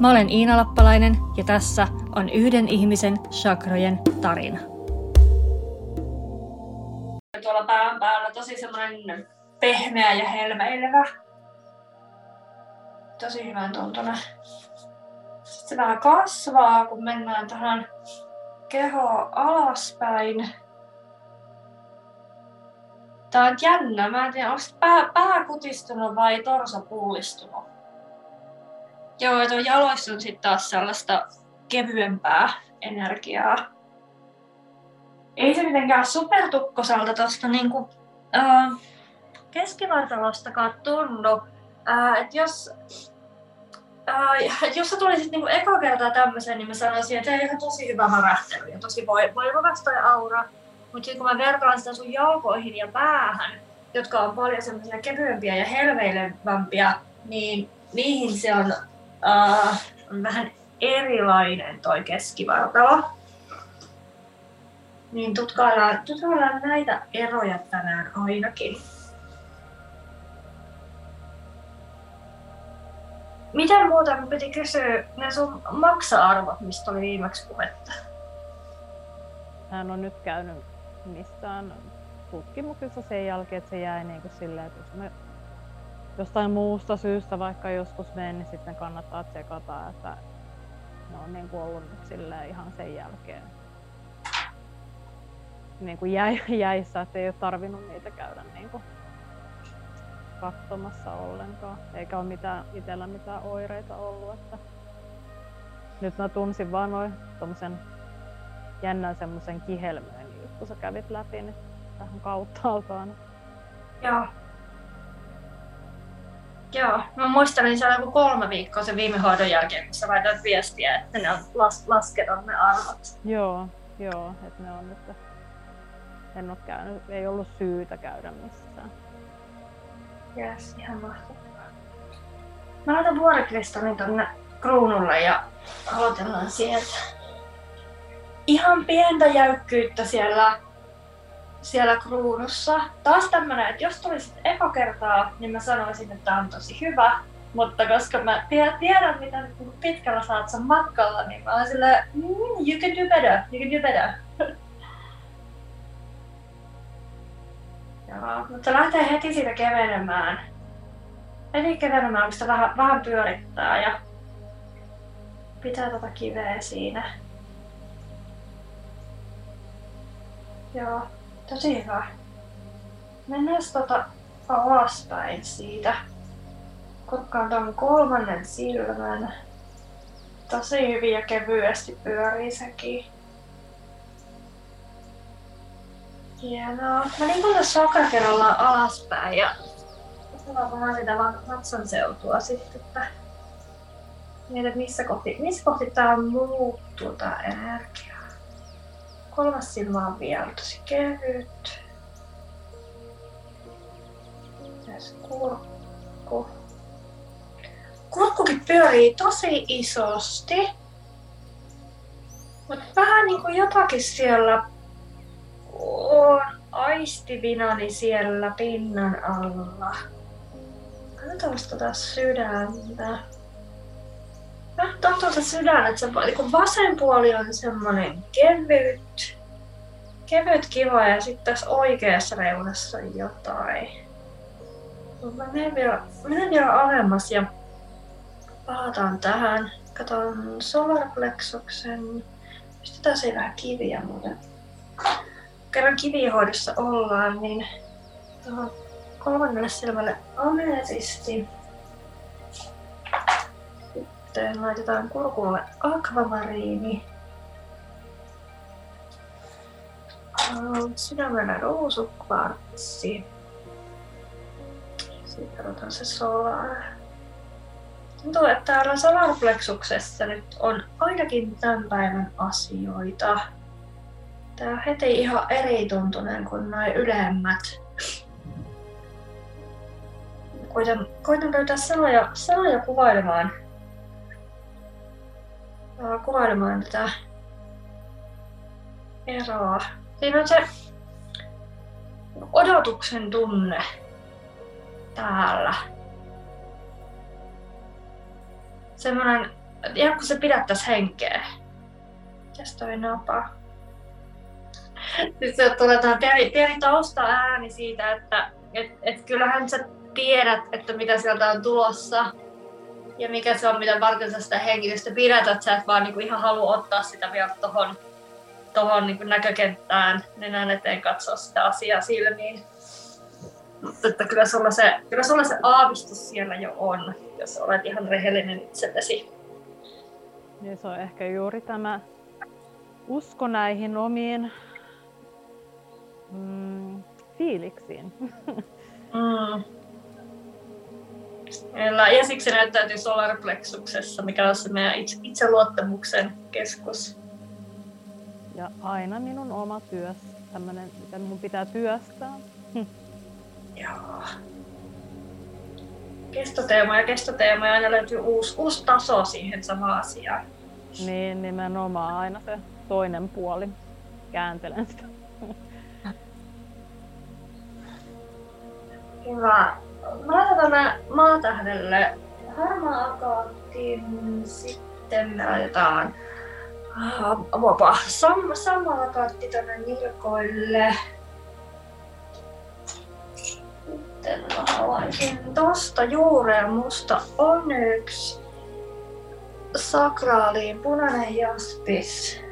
Mä olen Iina Lappalainen ja tässä on yhden ihmisen chakrojen tarina. Tuolla pään päällä tosi semmoinen pehmeä ja helmeilevä. Tosi hyvän tuntuna. Sitten se vähän kasvaa, kun mennään tähän keho alaspäin. Tää on jännä. Mä en tiedä, onko pää, pää kutistunut vai torso pullistunut. Joo, että jaloissa on sitten taas sellaista kevyempää energiaa. Ei se mitenkään supertukkosalta tuosta niinku, äh, keskivartalostakaan tunnu. Äh, että jos, äh, jos sä tulisit niinku eka kertaa tämmöisen, niin mä sanoisin, että on ihan tosi hyvä värähtely ja tosi voimakas toi aura. Mutta kun mä vertaan sitä sun jalkoihin ja päähän, jotka on paljon semmoisia kevyempiä ja helveilevämpiä, niin niihin se on, uh, on vähän erilainen toi keskivartalo. Niin tutkaillaan, tutkaillaan näitä eroja tänään ainakin. Miten muuta piti kysyä ne sun maksa-arvot, mistä oli viimeksi puhetta? Hän on nyt käynyt missään tutkimuksissa sen jälkeen, että se jäi niin kuin silleen, että jos me jostain muusta syystä vaikka joskus menen, niin sitten kannattaa tsekata, että ne on niin kuin ollut nyt ihan sen jälkeen niin kuin jäi, jäissä, että ei ole tarvinnut niitä käydä niin kuin katsomassa ollenkaan, eikä ole mitään, itsellä mitään oireita ollut. Että nyt mä tunsin vaan noin jännän semmoisen kihelmön kun sä kävit läpi, niin tähän kauttaaltaan. Joo. Joo, mä muistelin siellä joku kolme viikkoa sen viime hoidon jälkeen, kun sä laitoit viestiä, että ne on las- laskenut ne arvot. Joo, joo, että ne on nyt, en ole käynyt, ei ollut syytä käydä missään. Jes, ihan mahtavaa. Mä laitan vuorikristallin tonne kruunulle ja aloitellaan sieltä ihan pientä jäykkyyttä siellä, siellä kruunussa. Taas tämmönen, että jos tulisit eka kertaa, niin mä sanoisin, että tämä on tosi hyvä. Mutta koska mä tiedän, mitä nyt pitkällä saat sen matkalla, niin mä oon silleen, mm, you can do better, you can do better. Joo, mutta lähtee heti siitä kevenemään. Heti kevenemään, kun sitä vähän, vähän pyörittää ja pitää tota kiveä siinä. Joo, tosi hyvä. Mennään tota alaspäin siitä. Kotkaan tuon kolmannen silmän. Tosi hyvin ja kevyesti pyörii sekin. Hienoa. Mä niin kuin tässä kerrallaan alaspäin ja katsotaan vähän sitä vatsan seutua sitten, että mietit missä kohti, missä kohti tää muuttuu tää energia. Kolmas silmä on vielä tosi kevyt. Tässä kurkku. Kurkkukin pyörii tosi isosti. Mutta vähän niinku jotakin siellä on aistivinani siellä pinnan alla. Katsotaan tota sydäntä. Se sydän, että se niin vasen puoli on semmoinen kevyt, kevyt kiva ja sitten tässä oikeassa reunassa jotain. Menen vielä, menen vielä alemmas ja palataan tähän. Katon solarplexuksen. Pistetään siihen vähän kiviä muuten. Kerran kivihoidossa ollaan, niin tuohon kolmannelle silmälle ametisti sitten laitetaan kurkulle akvamariini. Sydämellä ruusukvartsi. Sitten otetaan se solar. tuntuu, että täällä solarplexuksessa nyt on ainakin tämän päivän asioita. Tää on heti ihan eri tuntuneen kuin noin ylemmät. Koitan, koitan löytää sanoja, sanoja kuvailemaan, kuvailemaan tätä eroa. Siinä on se odotuksen tunne täällä. Semmoinen, ihan kun se pidättäisi henkeä. Mitäs toi napa? Sitten tulee tämä pieni, pieni tausta-ääni siitä, että et, et kyllähän sä tiedät, että mitä sieltä on tulossa ja mikä se on, mitä varten sä sitä hengitystä pidätät. Sä et vaan niinku ihan halua ottaa sitä vielä tohon, tohon niinku näkökenttään nenän eteen katsoa sitä asiaa silmiin. Mutta että kyllä sulla, se, kyllä sulla se aavistus siellä jo on, jos olet ihan rehellinen itsellesi. Niin se on ehkä juuri tämä usko näihin omiin mm, fiiliksiin. Mm. Ja siksi se näyttäytyy solarplexuksessa, mikä on se meidän itse, itseluottamuksen keskus. Ja aina minun oma työs, tämmönen, mitä mun pitää työstää. Joo. Kestoteema ja kestoteema ja aina löytyy uusi, uusi taso siihen samaan asiaan. Niin, nimenomaan aina se toinen puoli. Kääntelen sitä. Hyvä. Mä laitan tänne maatähdelle harmaa akaattin, sitten me laitetaan vapa, sam, sama akaatti tänne nilkoille. Sitten mä haluaisin tosta juureen musta onyx, sakraaliin punainen jaspis.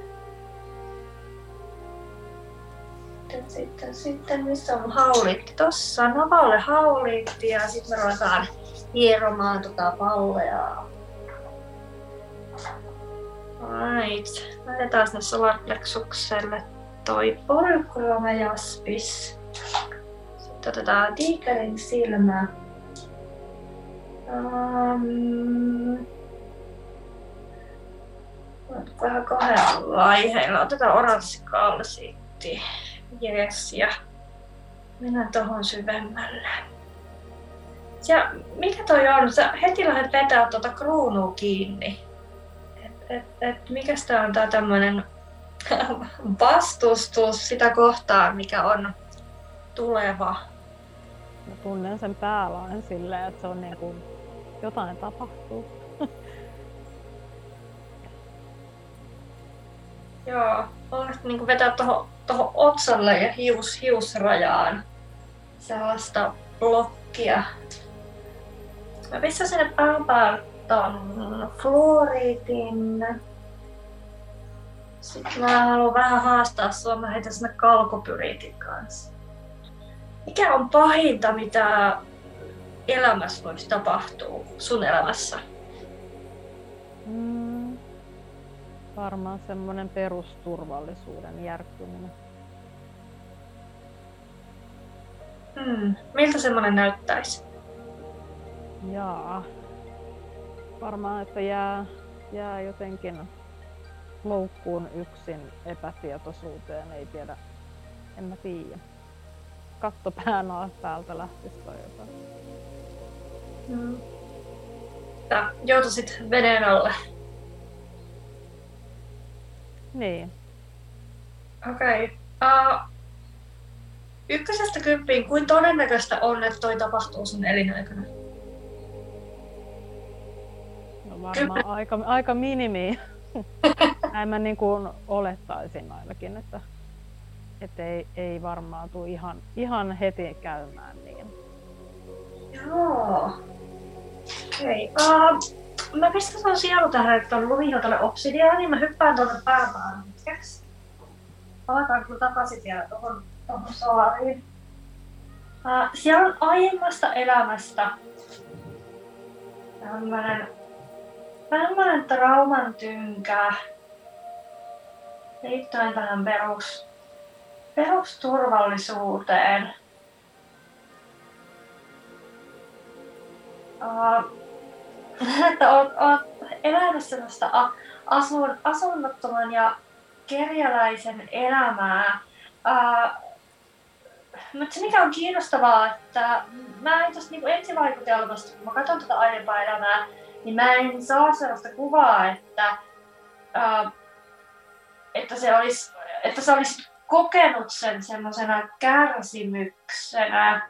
Sitten, sitten, sitten, missä on haulitti? Tossa navalle haulitti ja sitten me ruvetaan hieromaan tota palleaa. Right. Laitetaan sinne solarplexukselle toi polkroome jaspis. Sitten otetaan tiikerin silmä. Um, vähän kahdella vaiheella. Otetaan oranssi kalsiitti. Jees, ja mennään tuohon syvemmälle. Ja mikä toi on? Sä heti lähdet vetää tuota kruunua kiinni. Et, et, et, mikäs tää on tää tämmönen vastustus sitä kohtaan, mikä on tuleva? Mä tunnen sen päälain silleen, että se on niin kuin jotain tapahtuu. Joo, voisit niin vetää tuohon toho otsalle ja hius, hiusrajaan sellaista blokkia. Mä pistän sinne pään päälle ton fluoriitin. Sitten mä haluan vähän haastaa sua, mä heitän sinne kalkopyriitin kanssa. Mikä on pahinta, mitä elämässä voisi tapahtua sun elämässä? Mm varmaan semmoinen perusturvallisuuden järkkyminen. Hmm. Miltä semmoinen näyttäisi? Jaa. Varmaan, että jää, jää jotenkin loukkuun yksin epätietoisuuteen, ei tiedä, en mä tiedä. Katto pään päältä lähtisi tai jotain. Hmm. joutuisit veden alle niin. Okei. Okay. Uh, ykkösestä kymppiin, kuin todennäköistä on, että toi tapahtuu sun elinaikana? No varmaan aika, aika minimi. Näin mä niin kuin olettaisin ainakin, että, että ei, ei varmaan tule ihan, ihan heti käymään niin. Joo. Okei. Okay. Uh, mä pistän sun sielutähdet ton lumihon tälle obsidiaan, niin mä hyppään tuonne pääpään hetkeksi. Palataan kyllä takaisin vielä tuohon, tuohon solariin. Uh, siellä on aiemmasta elämästä tämmönen, tämmönen trauman tynkä liittyen tähän perus, perusturvallisuuteen. Uh, että oot, oot elänyt sellaista asun, asunnottoman ja kerjäläisen elämää. Uh, mutta se mikä on kiinnostavaa, että mä en tuosta niinku ensivaikutelmasta, kun mä katson tätä aiempaa elämää, niin mä en saa sellaista kuvaa, että, uh, että, se olisi, että se olisi kokenut sen semmoisena kärsimyksenä.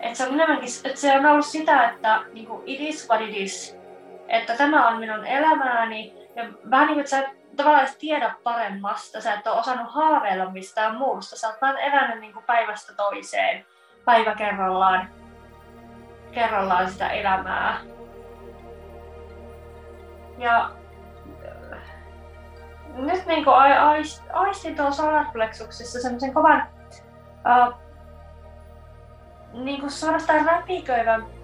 Että se on enemmänkin, että se on ollut sitä, että niinku, it is what it is. Että tämä on minun elämääni. Ja vähän niin kuin, että sä et tavallaan tiedä paremmasta. Sä et ole osannut haaveilla mistään muusta. Sä oot vaan elänyt niin kuin päivästä toiseen, päivä kerrallaan, kerrallaan sitä elämää. Ja nyt niin kuin aistin tuolla solarplexuksessa semmoisen kovan uh, niin kuin suorastaan räpiköivän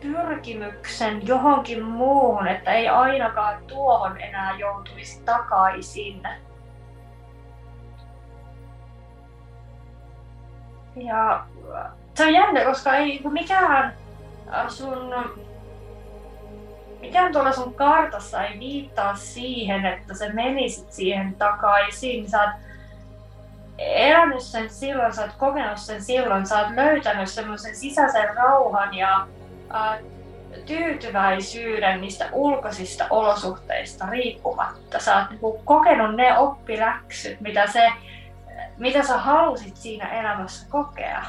pyrkimyksen johonkin muuhun, että ei ainakaan tuohon enää joutuisi takaisin. Ja se on jännä, koska ei mikään sun mikään tuolla sun kartassa ei viittaa siihen, että se menisit siihen takaisin. Sä oot elänyt sen silloin, sä oot kokenut sen silloin, sä oot löytänyt semmoisen sisäisen rauhan ja tyytyväisyyden niistä ulkoisista olosuhteista riippumatta. Sä oot niinku kokenut ne oppiläksyt, mitä, se, mitä sä halusit siinä elämässä kokea.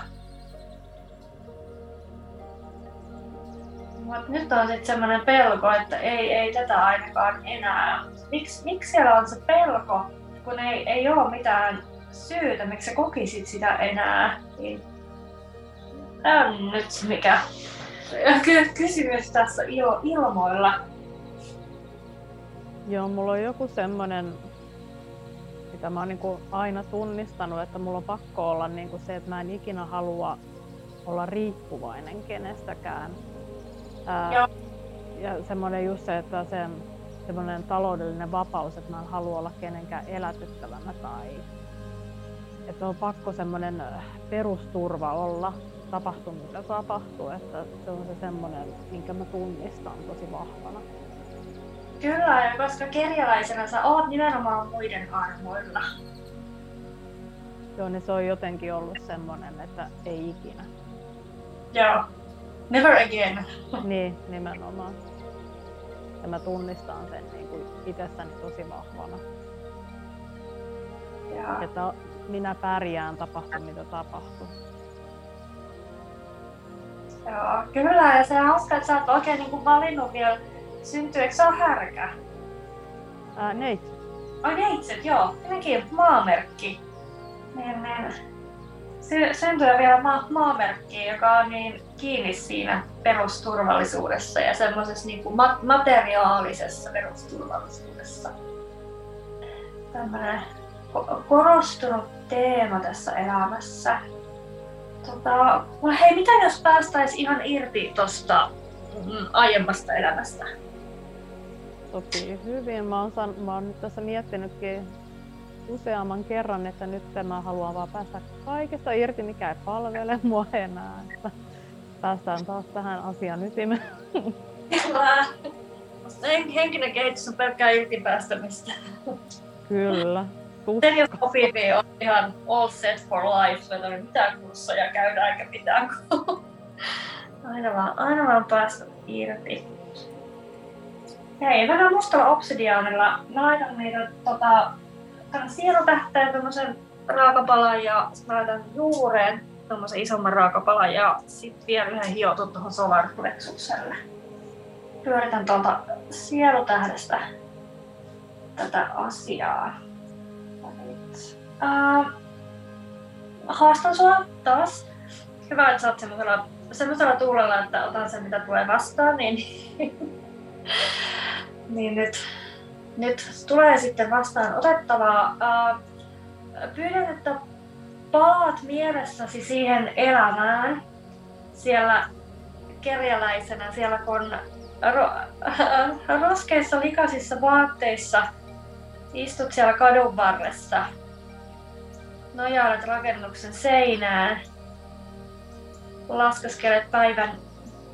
Mut nyt on sitten semmoinen pelko, että ei, ei tätä ainakaan enää. Miks, miksi siellä on se pelko, kun ei, ei ole mitään syytä, miksi sä kokisit sitä enää? Niin on nyt mikä kysymys tässä ilo, ilmoilla. Joo, mulla on joku semmoinen, mitä mä oon niin aina tunnistanut, että mulla on pakko olla niin se, että mä en ikinä halua olla riippuvainen kenestäkään. Ää, ja semmoinen just se, että se semmoinen taloudellinen vapaus, että mä en halua olla kenenkään elätyttävänä tai että on pakko semmoinen perusturva olla, tapahtuu mitä tapahtuu, että se on se semmoinen, minkä mä tunnistan tosi vahvana. Kyllä, ja koska kerjäläisenä sä oot nimenomaan muiden armoilla. Joo, niin se on jotenkin ollut semmoinen, että ei ikinä. Joo. Never again. niin, nimenomaan. Ja mä tunnistan sen niin kuin itsessäni tosi vahvana. Ja. Että minä pärjään tapahtuu mitä tapahtuu. Joo, kyllä. Ja se on hauska, että sä oot oikein niin kuin valinnut vielä syntyy. se on härkä? Ää, neitsyt. Ai neitsyt, joo. Minäkin maamerkki. Niin, niin syntyä vielä ma- maamerkki, joka on niin kiinni siinä perusturvallisuudessa ja semmoisessa niin kuin ma- materiaalisessa perusturvallisuudessa. Tämmöinen korostunut teema tässä elämässä. Tota, hei, mitä jos päästäisiin ihan irti tuosta mm, aiemmasta elämästä? Toki hyvin. Mä oon, san- mä oon nyt tässä miettinytkin useamman kerran, että nyt mä haluan vaan päästä kaikesta irti, mikä ei palvele mua enää. Että päästään taas tähän asian ytimeen. Kyllä. Henkinen kehitys on pelkkää irtipäästämistä. Kyllä. Jos Opivi on ihan all set for life, että ei mitään kursseja käydä eikä mitään. aina vaan, aina vaan päästä irti. Hei, mennään mustalla obsidiaanilla. Mä laitan meidän tota, sielutähteen tämmöisen raakapalan ja sitten laitan juureen tämmöisen isomman raakapalan ja sitten vielä yhden hiotun tuohon solarplexukselle. Pyöritän tuolta sielutähdestä tätä asiaa. Uh, haastan sua taas. Hyvä, että sä oot semmoisella, semmoisella tuulella, että otan sen mitä tulee vastaan, niin, niin nyt nyt tulee sitten vastaan otettavaa. Pyydän, että palaat mielessäsi siihen elämään siellä kerjäläisenä, siellä kun ro- roskeissa likaisissa vaatteissa istut siellä kadun varressa, nojailet rakennuksen seinään, laskeskelet päivän,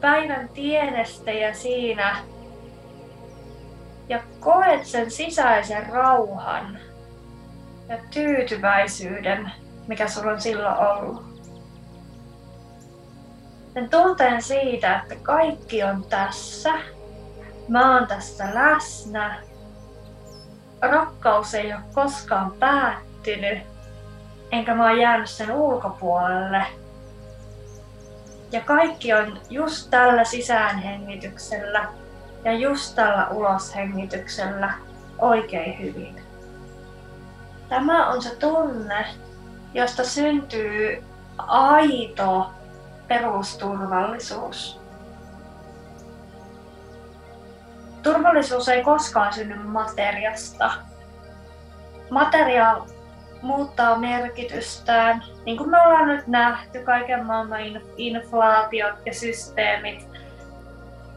päivän tienestejä siinä. Ja koet sen sisäisen rauhan ja tyytyväisyyden, mikä sulla on silloin ollut. Sen tunteen siitä, että kaikki on tässä, mä oon tässä läsnä, rakkaus ei ole koskaan päättynyt, enkä mä oon jäänyt sen ulkopuolelle. Ja kaikki on just tällä sisäänhengityksellä ja just tällä uloshengityksellä oikein hyvin. Tämä on se tunne, josta syntyy aito perusturvallisuus. Turvallisuus ei koskaan synny materiasta. Materia muuttaa merkitystään, niin kuin me ollaan nyt nähty, kaiken maailman inflaatiot ja systeemit.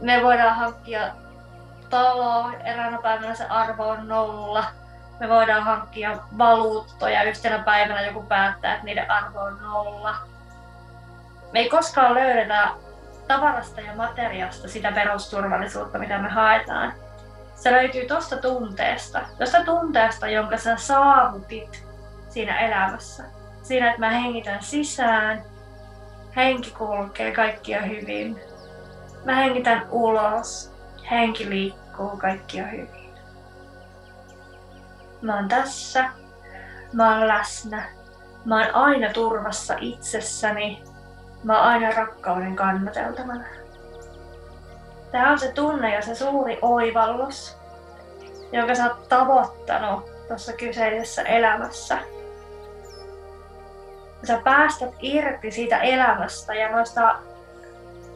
Me voidaan hankkia talo, eräänä päivänä se arvo on nolla. Me voidaan hankkia valuuttoja, yhtenä päivänä joku päättää, että niiden arvo on nolla. Me ei koskaan löydetä tavarasta ja materiasta sitä perusturvallisuutta, mitä me haetaan. Se löytyy tuosta tunteesta, tuosta tunteesta, jonka sä saavutit siinä elämässä. Siinä, että mä hengitän sisään, henki kulkee, kaikki on hyvin. Mä hengitän ulos, henki liikkuu, kaikki on hyvin. Mä oon tässä, mä oon läsnä, mä oon aina turvassa itsessäni, mä oon aina rakkauden kannateltavana. Tämä on se tunne ja se suuri oivallus, jonka sä oot tavoittanut tuossa kyseisessä elämässä sä päästät irti siitä elämästä ja noista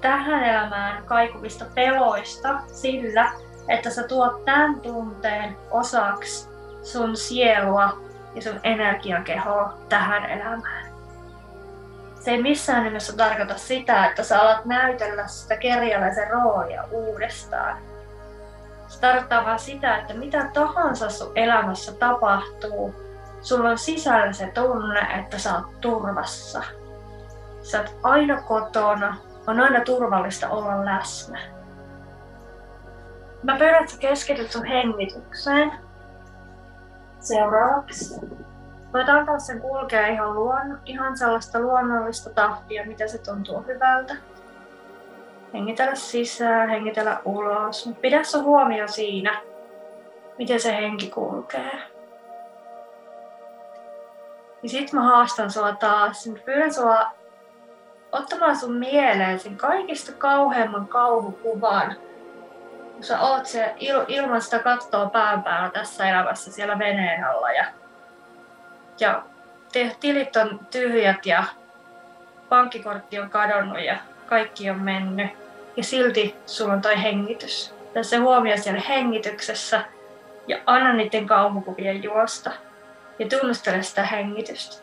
tähän elämään kaikuvista peloista sillä, että sä tuot tämän tunteen osaksi sun sielua ja sun energiakehoa tähän elämään. Se ei missään nimessä tarkoita sitä, että sä alat näytellä sitä kerjäläisen roolia uudestaan. Se tarkoittaa vaan sitä, että mitä tahansa sun elämässä tapahtuu, sulla on sisällä se tunne, että sä oot turvassa. Sä oot aina kotona, on aina turvallista olla läsnä. Mä pyydän, että keskityt sun hengitykseen. Seuraavaksi. Voit antaa sen kulkea ihan, luon, ihan sellaista luonnollista tahtia, mitä se tuntuu hyvältä. Hengitellä sisään, hengitellä ulos. Mutta pidä se huomio siinä, miten se henki kulkee. Ja sit mä haastan sua taas. Mä pyydän sua ottamaan sun mieleen sen kaikista kauheimman kauhukuvan. Kun sä oot se il, ilman sitä kattoa pään päällä tässä elämässä siellä veneen alla. Ja, ja te, tilit on tyhjät ja pankkikortti on kadonnut ja kaikki on mennyt. Ja silti sulla on toi hengitys. Tässä huomio siellä hengityksessä ja anna niiden kauhukuvien juosta ja tunnustele sitä hengitystä.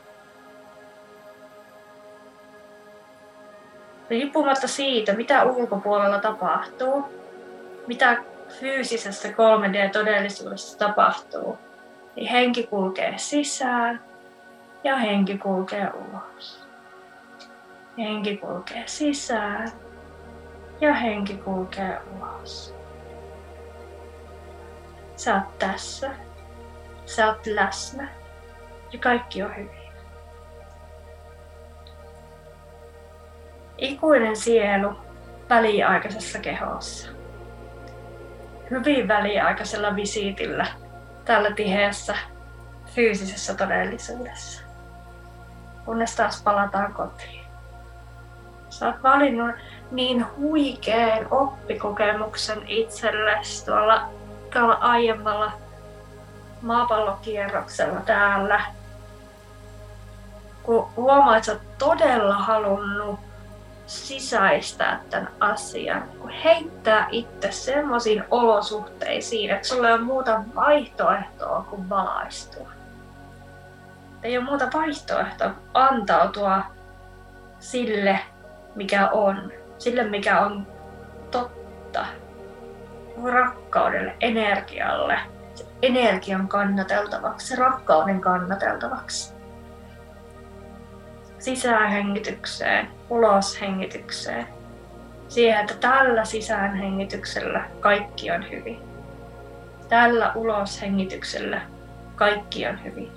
Riippumatta siitä, mitä ulkopuolella tapahtuu, mitä fyysisessä 3D-todellisuudessa tapahtuu, niin henki kulkee sisään ja henki kulkee ulos. Henki kulkee sisään ja henki kulkee ulos. Sä oot tässä. Sä oot läsnä ja kaikki on hyvin. Ikuinen sielu väliaikaisessa kehossa. Hyvin väliaikaisella visiitillä tällä tiheässä fyysisessä todellisuudessa. Kunnes taas palataan kotiin. Sä oot valinnut niin huikean oppikokemuksen itsellesi tuolla, tuolla aiemmalla maapallokierroksella täällä. Kun huomaa, että sä oot todella halunnut sisäistää tämän asian, kun heittää itse semmoisiin olosuhteisiin, että sulla ei ole muuta vaihtoehtoa kuin valaistua. Ei ole muuta vaihtoehtoa antautua sille, mikä on, sille, mikä on totta, rakkaudelle, energialle, energian kannateltavaksi, rakkauden kannateltavaksi. Sisäänhengitykseen, uloshengitykseen. Siihen, että tällä sisäänhengityksellä kaikki on hyvin. tällä uloshengityksellä kaikki on hyvin.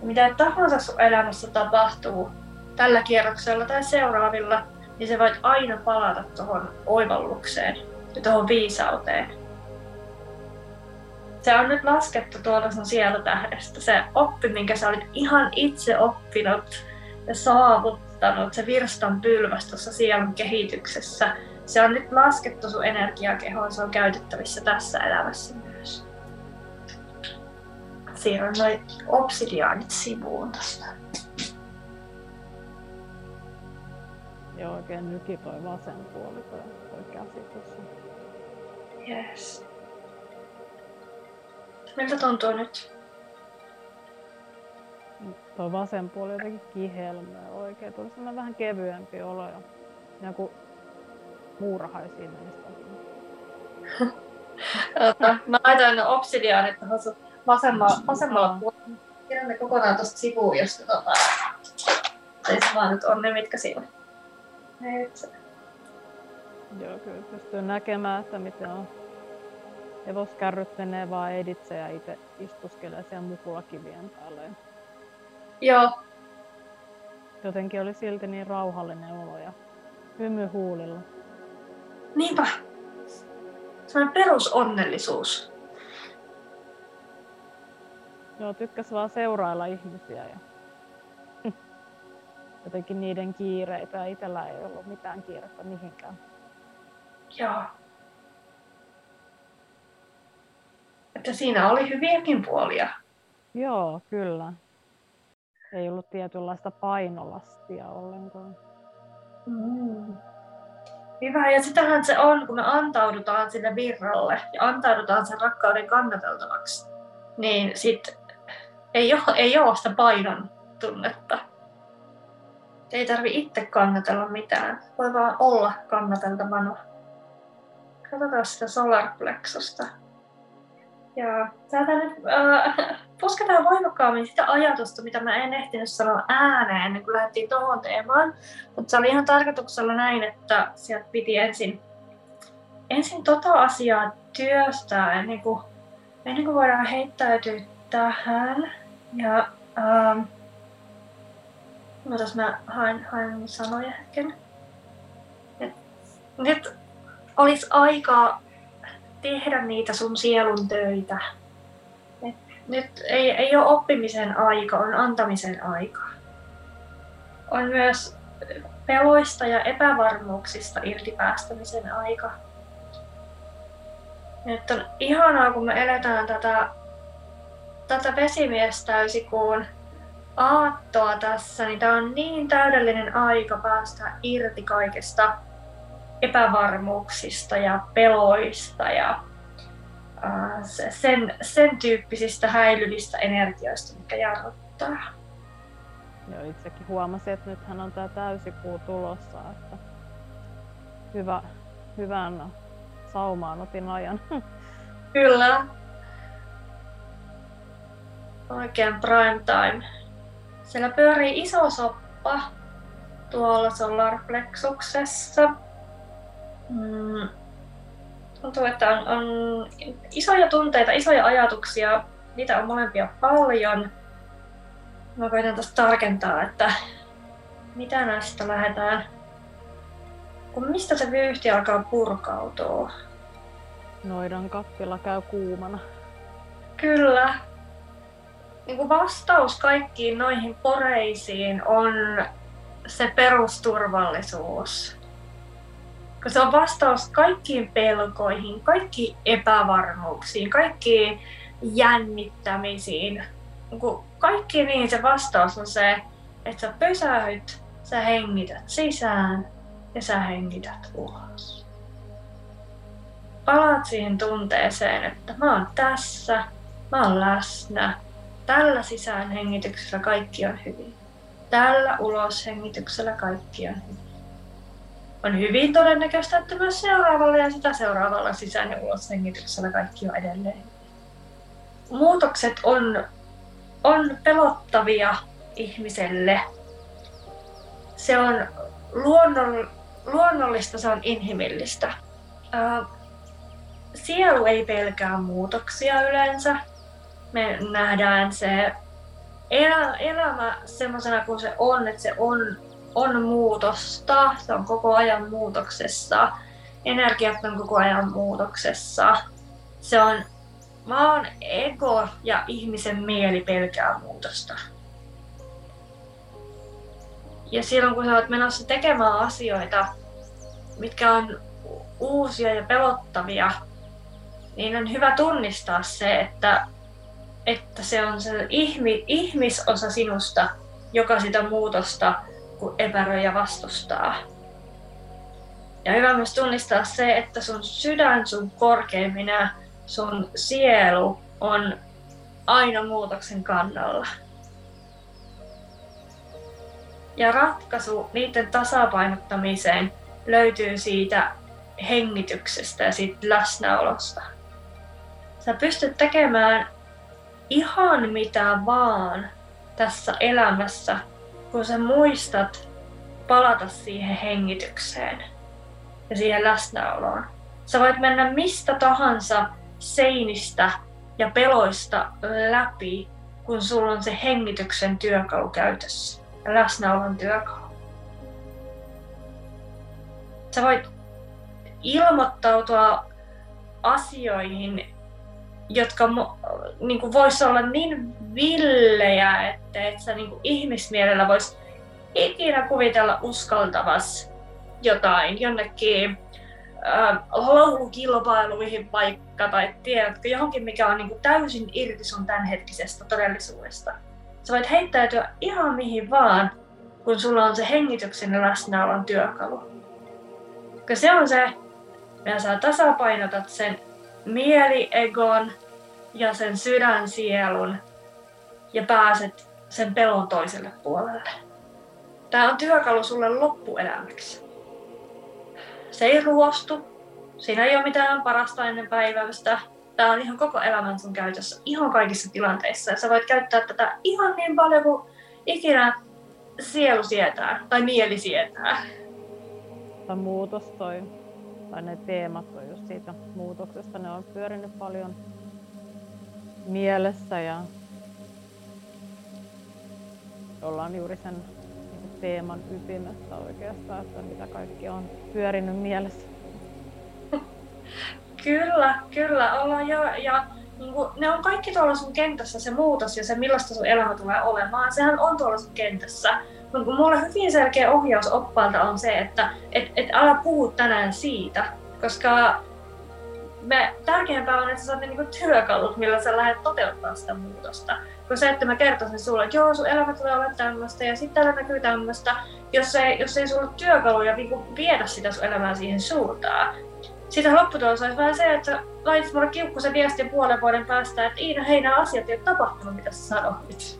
Ja mitä tahansa sun elämässä tapahtuu tällä kierroksella tai seuraavilla, niin se voit aina palata tuohon oivallukseen ja tuohon viisauteen. Se on nyt laskettu tuolta sun sielutähdestä. Se oppi, minkä sä olit ihan itse oppinut ja saavuttanut, se virstan pylväs tuossa sielun kehityksessä, se on nyt laskettu sun energiakehoon, se on käytettävissä tässä elämässä myös. Siirrän noin obsidiaanit sivuun tästä. Ja oikein nyki toi vasen puoli, toi, toi käsi tuossa. Yes. Miltä tuntuu nyt? Tuo vasen puoli jotenkin kihelmää oikein. Tuli sellainen vähän kevyempi olo ja joku muurahaisiin meistä. Ota, mä laitan obsidiaanit tuohon sun vasemmalla, vasemmalla puolella. Ne kokonaan tuosta sivuun, jos tota, se vaan nyt on ne, mitkä siinä. Joo, kyllä pystyy näkemään, että miten on hevoskärryt menee vaan editse ja itse istuskelee siellä mukulakivien päälle. Joo, Jotenkin oli silti niin rauhallinen olo ja hymy huulilla. niinpä. Sellainen perusonnellisuus. Joo, tykkäs vaan seurailla ihmisiä ja jotenkin niiden kiireitä ja itsellä ei ollut mitään kiirettä mihinkään. Joo. Että siinä oli hyviäkin puolia. Joo, kyllä. Ei ollut tietynlaista painolastia ollenkaan. Mm. Hyvä, ja sitähän se on, kun me antaudutaan sille virralle ja antaudutaan sen rakkauden kannateltavaksi, niin sit ei ole, ei ole sitä painon tunnetta. Ei tarvi itse kannatella mitään, voi vaan olla kannateltavana. Katsotaan sitä solarplexusta. Ja täältä nyt äh, pusketaan voimakkaammin sitä ajatusta, mitä mä en ehtinyt sanoa ääneen ennen kuin lähdettiin tuohon teemaan. Mutta se oli ihan tarkoituksella näin, että sieltä piti ensin, ensin tota asiaa työstää ennen kuin, ennen kuin voidaan heittäytyä tähän. Ja ähm, Ootas mä haen, haen sanoja hetken. Et, nyt olisi aikaa tehdä niitä sun sielun töitä. Et nyt ei, ei ole oppimisen aika, on antamisen aika. On myös peloista ja epävarmuuksista irtipäästämisen aika. Nyt on ihanaa, kun me eletään tätä, tätä vesimiestaysikuun aattoa tässä, niin tämä on niin täydellinen aika päästä irti kaikesta epävarmuuksista ja peloista ja äh, sen, sen tyyppisistä häilyvistä energioista, mikä jarruttaa. Joo, itsekin huomasin, että nythän on tämä täysikuu tulossa, että hyvä, hyvän saumaan otin ajan. Kyllä. Oikein prime time. Siellä pyörii iso soppa tuolla solar plexuksessa. Mm. Tuntuu, että on, on isoja tunteita, isoja ajatuksia. Niitä on molempia paljon. Mä koitan tästä tarkentaa, että mitä näistä lähdetään. Kun mistä se vyyhti alkaa purkautua? Noidan kappila käy kuumana. Kyllä. Niin kuin vastaus kaikkiin noihin poreisiin on se perusturvallisuus. Kun se on vastaus kaikkiin pelkoihin, kaikkiin epävarmuuksiin, kaikkiin jännittämisiin. Kaikki niin se vastaus on se, että sä pysähyt, sä hengität sisään ja sä hengität ulos. Palaat siihen tunteeseen, että mä oon tässä, mä oon läsnä, tällä sisäänhengityksellä kaikki on hyvin. Tällä uloshengityksellä kaikki on hyvin. On hyvin todennäköistä, että myös seuraavalla ja sitä seuraavalla sisään- ja uloshengityksellä kaikki on edelleen. Muutokset on, on pelottavia ihmiselle. Se on luonnon, luonnollista, se on inhimillistä. Ää, sielu ei pelkää muutoksia yleensä. Me nähdään se elä, elämä semmoisena kuin se on, että se on, on muutosta, se on koko ajan muutoksessa. Energiat on koko ajan muutoksessa. Se on, vaan ego ja ihmisen mieli pelkää muutosta. Ja silloin kun sä oot menossa tekemään asioita, mitkä on uusia ja pelottavia, niin on hyvä tunnistaa se, että, että se on se ihmi, ihmisosa sinusta, joka sitä muutosta epäröi ja vastustaa. Ja hyvä myös tunnistaa se, että sun sydän, sun korkeimminä, sun sielu on aina muutoksen kannalla. Ja ratkaisu niiden tasapainottamiseen löytyy siitä hengityksestä ja siitä läsnäolosta. Sä pystyt tekemään ihan mitä vaan tässä elämässä, kun sä muistat palata siihen hengitykseen ja siihen läsnäoloon. Sä voit mennä mistä tahansa seinistä ja peloista läpi, kun sulla on se hengityksen työkalu käytössä ja läsnäolon työkalu. Sä voit ilmoittautua asioihin, jotka niin kuin vois olla niin villejä, että et sä niin kuin ihmismielellä vois ikinä kuvitella uskaltavas jotain jonnekin äh, laulukilpailuihin vaikka tai tiedätkö, johonkin mikä on niin kuin täysin irti sun tämänhetkisestä todellisuudesta. Sä voit heittäytyä ihan mihin vaan, kun sulla on se hengityksen ja läsnäolon työkalu. Koska se on se, ja sä tasapainotat sen mieliegon ja sen sydänsielun ja pääset sen pelon toiselle puolelle. Tämä on työkalu sulle loppuelämäksi. Se ei ruostu. Siinä ei ole mitään parasta ennen päivästä. Tämä on ihan koko elämän sun käytössä, ihan kaikissa tilanteissa. Ja sä voit käyttää tätä ihan niin paljon kuin ikinä sielu sietää tai mieli sietää. Tämä muutos toi tai ne teemat on just siitä muutoksesta, ne on pyörinyt paljon mielessä ja ollaan juuri sen niin teeman ytimessä oikeastaan, että mitä kaikki on pyörinyt mielessä. Kyllä, kyllä ollaan ja, ja niin kuin, ne on kaikki tuolla sun kentässä se muutos ja se millaista sun elämä tulee olemaan. Sehän on tuolla sun kentässä. Mutta mulle hyvin selkeä ohjaus oppaalta on se, että et, et ala puhu tänään siitä, koska me, tärkeämpää on, että sä saat ne niinku työkalut, millä sä lähdet toteuttaa sitä muutosta. Kun se, että mä kertoisin sulle, että joo, sun elämä tulee olemaan tämmöistä ja sitten täällä näkyy tämmöistä, jos ei, jos ei sulla ole työkaluja niinku viedä sitä sun elämää siihen suuntaan. Siitä lopputulos olisi vähän se, että laitat mulle kiukkuisen viestin puolen vuoden päästä, että Iina, hei, nämä asiat ei ole tapahtunut, mitä sä sanoit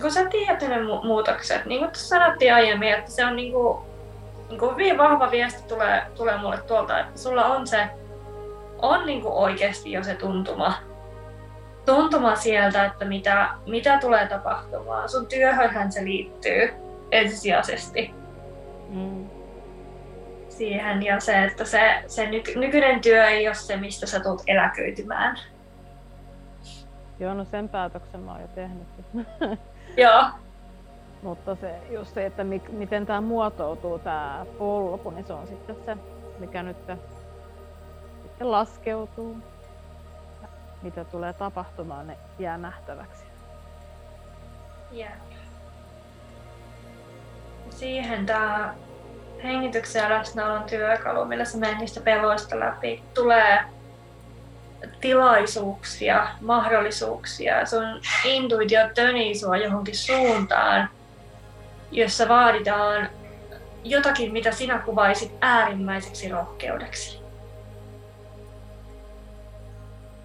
kun sä tiedät ne mu- muutokset, niin kuin tuossa sanottiin aiemmin, että se on niin kuin, niin kuin hyvin vahva viesti tulee, tulee mulle tuolta, että sulla on se, on niin kuin oikeasti jo se tuntuma, tuntuma sieltä, että mitä, mitä tulee tapahtumaan. Sun työhönhän se liittyy ensisijaisesti. Mm. Siihen ja se, että se, se nyky, nykyinen työ ei ole se, mistä sä tulet eläköitymään. Joo, no sen päätöksen mä oon jo tehnyt. Joo. Mutta se, just se, että mi, miten tämä muotoutuu, tämä polku, niin se on sitten se, mikä nyt sitten laskeutuu. Mitä tulee tapahtumaan, ne jää nähtäväksi. Jep. Siihen tämä hengityksen ja läsnäolon työkalu, millä sä menet niistä peloista läpi, tulee tilaisuuksia, mahdollisuuksia. Sun intuitio tönii sua johonkin suuntaan, jossa vaaditaan jotakin, mitä sinä kuvaisit äärimmäiseksi rohkeudeksi.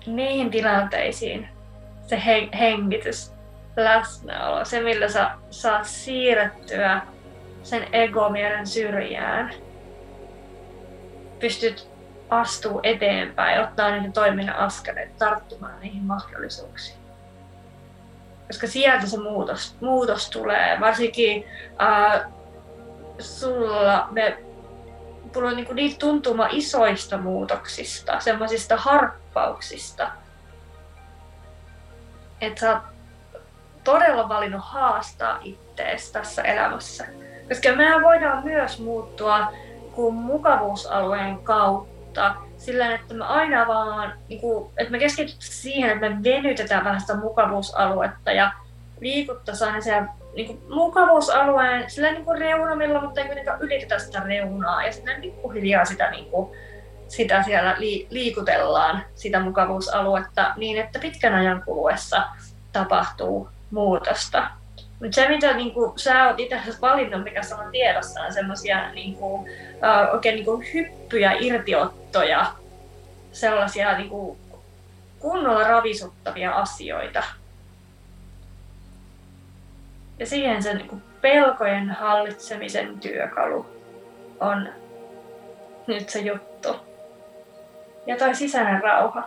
Niihin tilanteisiin se hengitys, läsnäolo, se millä sä saat siirrettyä sen egomielen syrjään. Pystyt astuu eteenpäin, ottaa niiden toiminnan askeleet tarttumaan niihin mahdollisuuksiin. Koska sieltä se muutos, muutos tulee, varsinkin äh, sulla me tulee niinku niitä tuntuma isoista muutoksista, semmoisista harppauksista. Että sä oot todella valinnut haastaa ittees tässä elämässä. Koska mehän voidaan myös muuttua kuin mukavuusalueen kautta sillä että me aina vaan, niin kuin, että me keskitytään siihen, että me venytetään vähän sitä mukavuusaluetta ja liikuttaisiin aina siellä niin kuin, mukavuusalueen sillä niin kuin reunamilla, mutta ei kuitenkaan ylitetä sitä reunaa ja sitten pikkuhiljaa sitä, niin kuin, sitä siellä li, liikutellaan, sitä mukavuusaluetta, niin että pitkän ajan kuluessa tapahtuu muutosta. Mutta se, mitä niin kuin, sä oot itse asiassa valinnut, mikä sulla on tiedossa, on semmoisia niin kuin, uh, oikein niin kuin hyppyjä, irtiottoja, sellaisia niin kuin, kunnolla ravisuttavia asioita. Ja siihen se niin kuin, pelkojen hallitsemisen työkalu on nyt se juttu. Ja toi sisäinen rauha.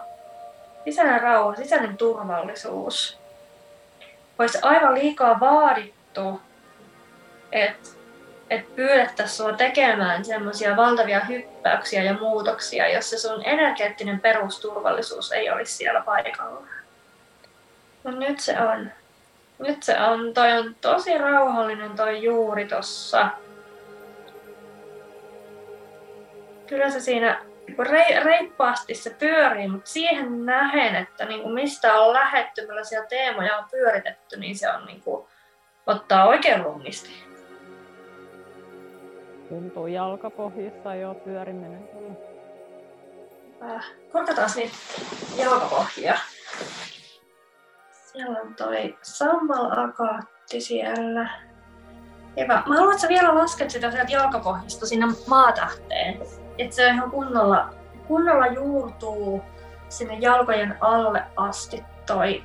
Sisäinen rauha, sisäinen turvallisuus olisi aivan liikaa vaadittu, että et pyydettäisiin sinua tekemään semmoisia valtavia hyppäyksiä ja muutoksia, jos se sun energeettinen perusturvallisuus ei olisi siellä paikalla. No nyt se on. Nyt se on. Toi on tosi rauhallinen toi juuri tossa. Kyllä se siinä reippaasti se pyörii, mutta siihen nähen, että niin kuin mistä on lähetty, millaisia teemoja on pyöritetty, niin se on niin kuin, ottaa oikein lummisti. Tuntuu jalkapohjissa jo pyöriminen. Äh, korkataan niitä jalkapohjia. Siellä on toi Sammal Akaatti siellä. Hyvä. Mä haluan, että sä vielä lasket sitä sieltä jalkapohjista sinne maatähteen että se ihan kunnolla, kunnolla juurtuu sinne jalkojen alle asti toi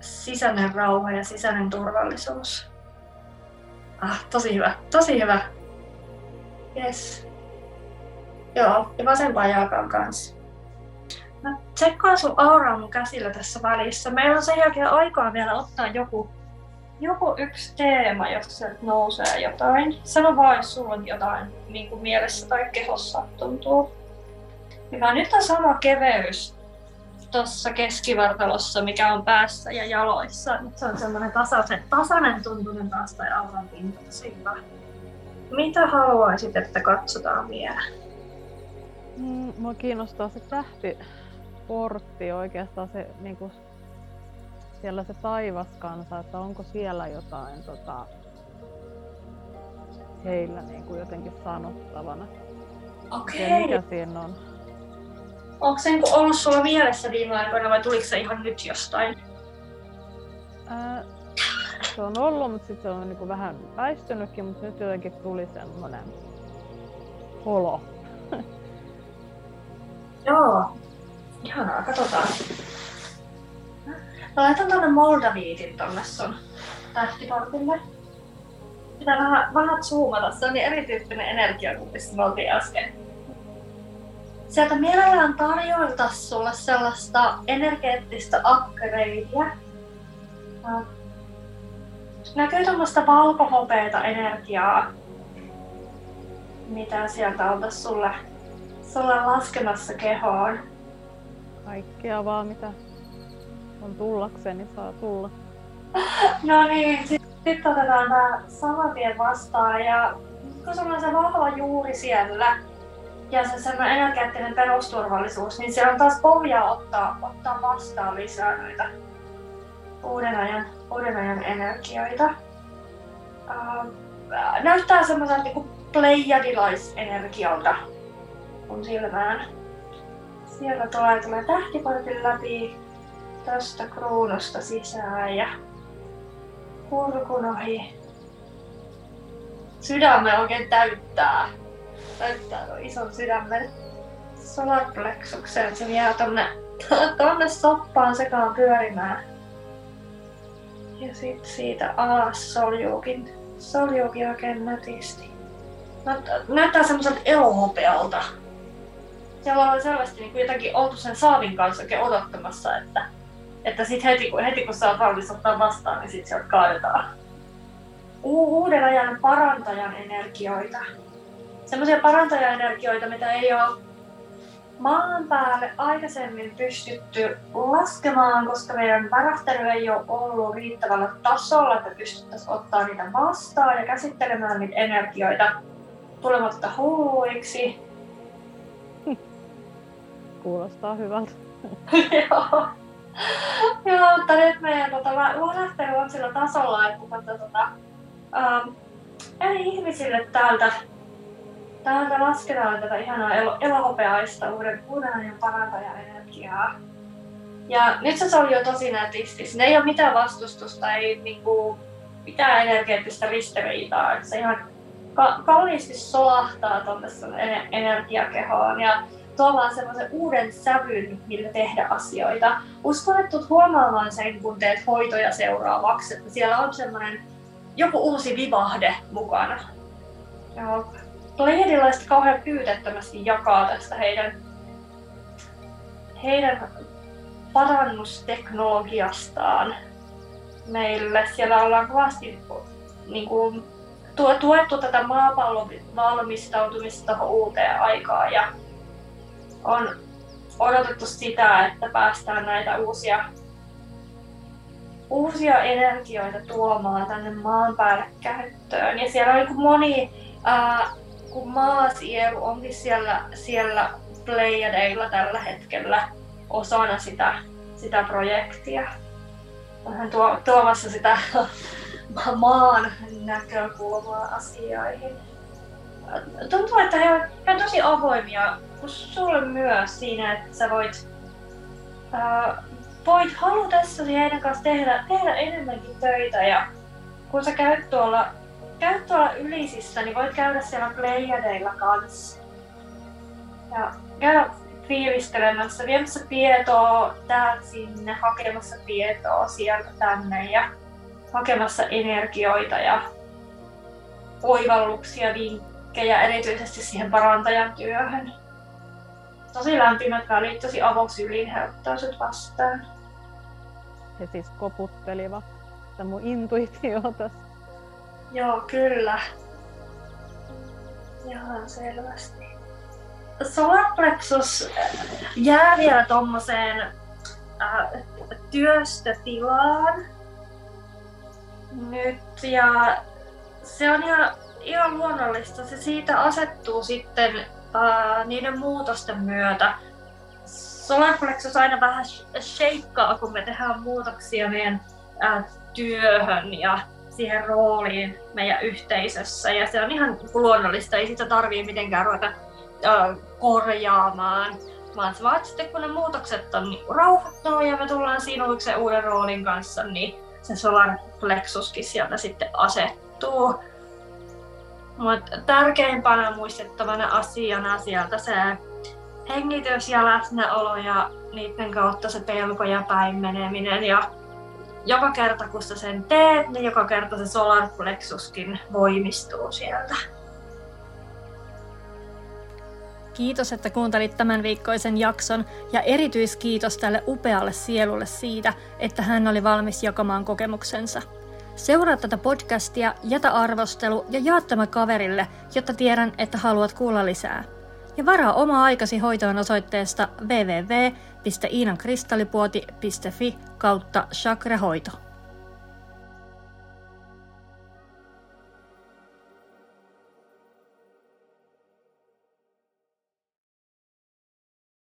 sisäinen rauha ja sisäinen turvallisuus. Ah, tosi hyvä, tosi hyvä. Yes. Joo, ja vasempaan jalkaan kanssa. Mä tsekkaan sun auraa mun käsillä tässä välissä. Meillä on sen jälkeen aikaa vielä ottaa joku joku yksi teema, jos sieltä nousee jotain. Sano vaan, jos sulla on jotain niin kuin mielessä tai kehossa tuntuu. Hyvä. Nyt on sama keveys tuossa keskivartalossa, mikä on päässä ja jaloissa. Nyt se on semmoinen tasaisen, tasainen tuntunen taas tai auran pinta. Hyvä. Mitä haluaisit, että katsotaan vielä? Mm, mua kiinnostaa se tähtiportti oikeastaan se niin kuin siellä se taivaskansa, että onko siellä jotain tota, heillä niin kuin jotenkin sanottavana. Okei. Okay. mikä siinä on? Onko se niinku ollut sulla mielessä viime aikoina vai tuliko se ihan nyt jostain? Ää, se on ollut, mutta sitten se on niinku vähän väistynytkin, mutta nyt jotenkin tuli semmoinen olo. Joo. Ihanaa, katsotaan. Mä laitan tonne Moldaviitin tonne sun tähtiportille. Pitää vähän, vähän zoomata, se on niin erityyppinen energia kuin mistä me oltiin äsken. Sieltä mielellään tarjoilta sulle sellaista energeettistä upgradea. Näkyy tuommoista valkohopeeta energiaa, mitä sieltä oltais sulle, sulle laskemassa kehoon. Kaikkea vaan mitä on tullakseni, saa tulla. No niin, sitten sit otetaan tää saman tien vastaan ja kun sulla on se vahva juuri siellä ja se semmoinen energeettinen perusturvallisuus, niin siellä on taas pohjaa ottaa, ottaa vastaan lisää noita uuden ajan, uuden ajan energioita. Uh, näyttää semmoiselta niinku pleiadilaisen kun silmään. Sieltä tulee, tulee tähtiportin läpi tästä kruunusta sisään ja kurkun ohi. Sydämme oikein täyttää. Täyttää tuon ison sydämen solarplexukseen. Se jää tonne, tonne soppaan sekaan pyörimään. Ja sit siitä alas soljuukin, soljuukin oikein nätisti. Näyttää semmoiselta elohopealta. Siellä on selvästi niin jotakin oltu sen saavin kanssa oikein odottamassa, että että sit heti, kun, heti kun sä oot valmis ottaa vastaan, niin sit sieltä kaadetaan. U- uuden ajan parantajan energioita. semmoisia parantajaenergioita, mitä ei ole maan päälle aikaisemmin pystytty laskemaan, koska meidän värähtely ei ole ollut riittävällä tasolla, että pystyttäisiin ottaa niitä vastaan ja käsittelemään niitä energioita tulematta hulluiksi. Kuulostaa hyvältä. Joo. Joo, mutta nyt meidän tota, värähtely on sillä tasolla, että tota, tota, ähm, ei ihmisille täältä Täältä lasketaan tätä ihanaa elo, elohopeaista uuden, uuden ajan parantaja-energiaa. Ja nyt se oli jo tosi nätisti. Siinä ei ole mitään vastustusta, ei niinku, mitään energeettistä ristiriitaa. Se ihan ka- kauniisti solahtaa tuonne energiakehoon ja tuo vaan semmoisen uuden sävyn, millä tehdä asioita. Uskon, että huomaamaan sen, kun teet hoitoja seuraavaksi, että siellä on semmoinen joku uusi vivahde mukana. Joo lehdilaiset kauhean pyytettömästi jakaa tästä heidän, heidän parannusteknologiastaan meille. Siellä ollaan kovasti niin kuin, tuettu tätä maapallon valmistautumista uuteen aikaan ja on odotettu sitä, että päästään näitä uusia, uusia energioita tuomaan tänne maan päälle käyttöön. Ja siellä on niin moni ää, kun maasielu onkin siellä, siellä Plejadeilla tällä hetkellä osana sitä, sitä projektia. Vähän tuo, tuomassa sitä maan näkökulmaa asioihin. Tuntuu, että he ovat tosi avoimia sulle myös siinä, että sä voit, ää, voit halutessasi heidän kanssa tehdä, tehdä enemmänkin töitä ja kun sä käyt tuolla käy tuolla Ylisissä, niin voit käydä siellä Plejadeilla kanssa. Ja käydä fiilistelemässä, viemässä tietoa täältä sinne, hakemassa tietoa sieltä tänne ja hakemassa energioita ja oivalluksia, vinkkejä erityisesti siihen parantajan työhön. Tosi lämpimät välit, tosi avosylin he ottaa sut vastaan. He siis koputtelivat. Tämä mun intuitio tässä Joo, kyllä. Ihan selvästi. Solarplexus äh, jää vielä tommoseen äh, työstötilaan nyt ja se on ihan, ihan luonnollista. Se siitä asettuu sitten äh, niiden muutosten myötä. Solarplexus aina vähän shakeaa, kun me tehdään muutoksia meidän äh, työhön ja siihen rooliin meidän yhteisössä ja se on ihan luonnollista, ei sitä tarvii mitenkään ruveta äh, korjaamaan, vaan se vaan sitten kun ne muutokset on niin rauhoittunut ja me tullaan sinuiksi uuden roolin kanssa, niin se solar plexuskin sieltä sitten asettuu. Mutta tärkeimpänä muistettavana asiana sieltä se hengitys ja läsnäolo ja niiden kautta se pelko ja päin meneminen ja joka kerta kun sä sen teet, niin joka kerta se solar plexuskin voimistuu sieltä. Kiitos, että kuuntelit tämän viikkoisen jakson ja erityiskiitos tälle upealle sielulle siitä, että hän oli valmis jakamaan kokemuksensa. Seuraa tätä podcastia, jätä arvostelu ja jaa tämä kaverille, jotta tiedän, että haluat kuulla lisää. Ja varaa oma aikasi hoitoon osoitteesta www www.iinankristallipuoti.fi kautta chakrahoito.